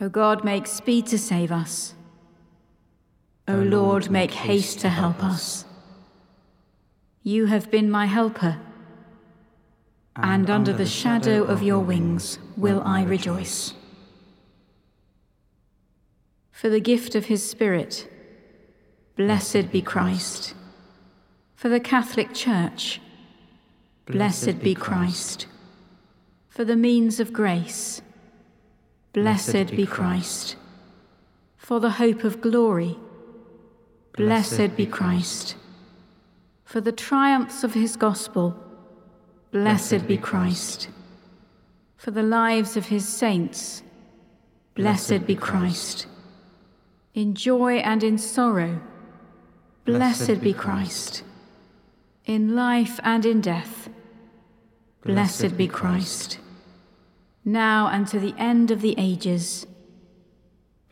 O God, make speed to save us. O Lord, make haste to help us. You have been my helper, and under the shadow of your wings will I rejoice. For the gift of his Spirit, blessed be Christ. For the Catholic Church, blessed be Christ. For the means of grace, blessed be Christ. For the hope of glory, blessed be Christ. For the triumphs of his gospel, blessed be Christ. For the lives of his saints, blessed be Christ. In joy and in sorrow, blessed be Christ. In life and in death, blessed be Christ. Now and to the end of the ages,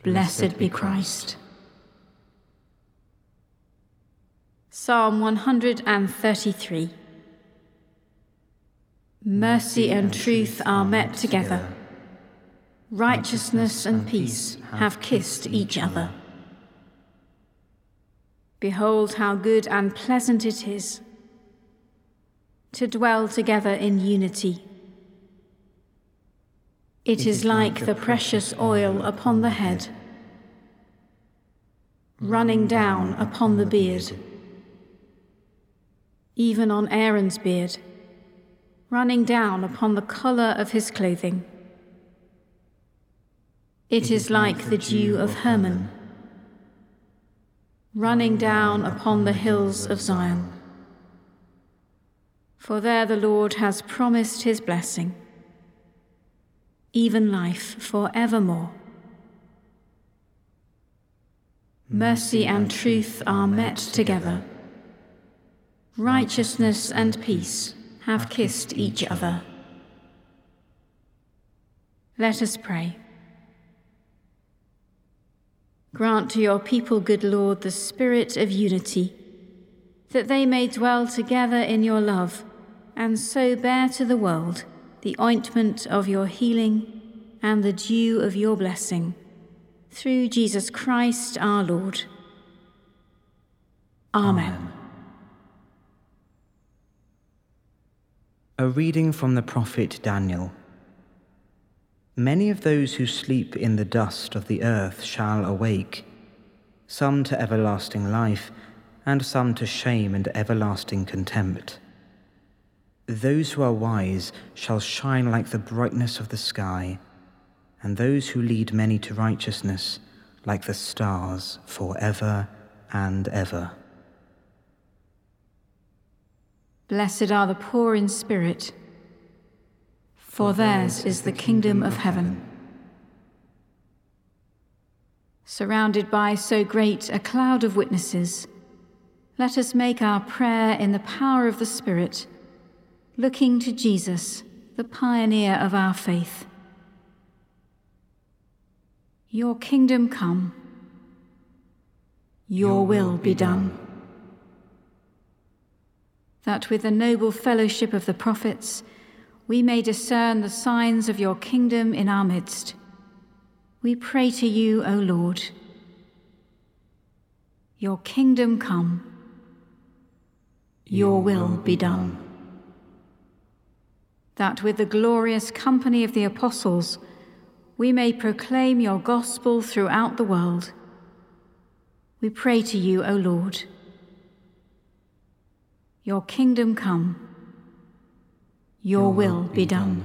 blessed be Christ. Psalm 133 Mercy and truth are met together. Righteousness and peace have kissed each other. Behold, how good and pleasant it is to dwell together in unity. It is like the precious oil upon the head, running down upon the beard even on Aaron's beard, running down upon the collar of his clothing. It is like the dew of Hermon, running down upon the hills of Zion. For there the Lord has promised his blessing, even life for evermore. Mercy and truth are met together righteousness and peace have kissed each other. Let us pray. Grant to your people, good Lord, the spirit of unity, that they may dwell together in your love, and so bear to the world the ointment of your healing and the dew of your blessing. Through Jesus Christ our Lord. Amen. Amen. A reading from the prophet Daniel. Many of those who sleep in the dust of the earth shall awake, some to everlasting life, and some to shame and everlasting contempt. Those who are wise shall shine like the brightness of the sky, and those who lead many to righteousness like the stars for ever and ever. Blessed are the poor in spirit, for theirs is the kingdom of heaven. Surrounded by so great a cloud of witnesses, let us make our prayer in the power of the Spirit, looking to Jesus, the pioneer of our faith. Your kingdom come, your will be done that with the noble fellowship of the prophets we may discern the signs of your kingdom in our midst. We pray to you, O Lord. Your kingdom come, your will be done. That with the glorious company of the apostles we may proclaim your gospel throughout the world. We pray to you, O Lord. Your kingdom come, your, will be done.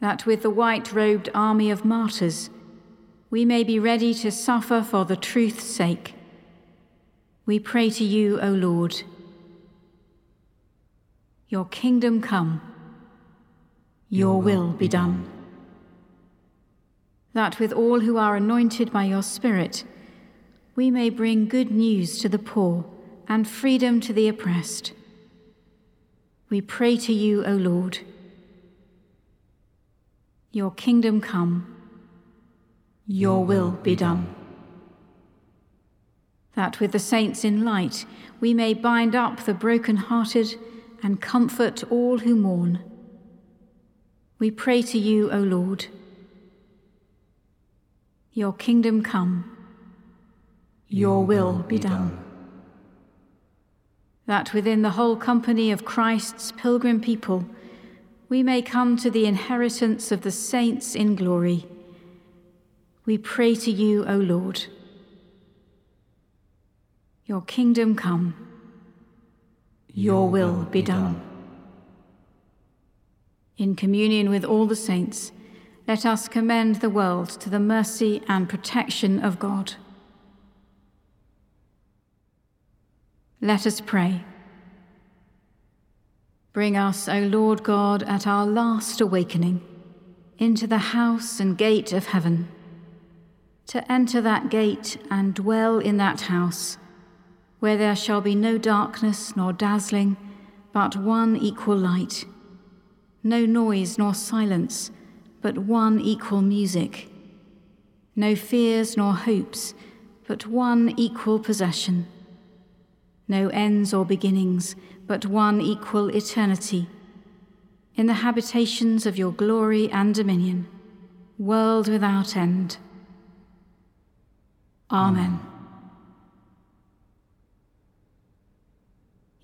That with the white robed army of martyrs, we may be ready to suffer for the truth's sake. We pray to you, O Lord. Your kingdom come, your, will be done. That with all who are anointed by your Spirit, we may bring good news to the poor and freedom to the oppressed. We pray to you, O Lord. Your kingdom come, your will be done. That with the saints in light we may bind up the broken-hearted and comfort all who mourn. We pray to you, O Lord. Your kingdom come. Your will be done. That within the whole company of Christ's pilgrim people, we may come to the inheritance of the saints in glory. We pray to you, O Lord. Your kingdom come. Your will be done. In communion with all the saints, let us commend the world to the mercy and protection of God. Let us pray. Bring us, O Lord God, at our last awakening, into the house and gate of heaven, to enter that gate and dwell in that house, where there shall be no darkness nor dazzling, but one equal light, no noise nor silence but one equal music. No fears nor hopes, but one equal possession. No ends or beginnings, but one equal eternity. In the habitations of your glory and dominion, world without end. Amen.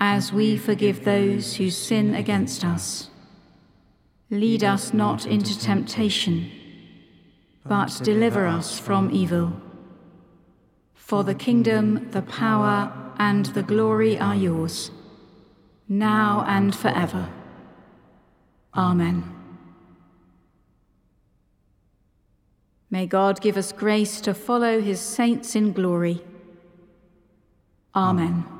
as we forgive those who sin against us Lead us not into temptation, but deliver us from evil. For the kingdom, the power, and the glory are yours, now and forever. Amen. May God give us grace to follow his saints in glory. Amen.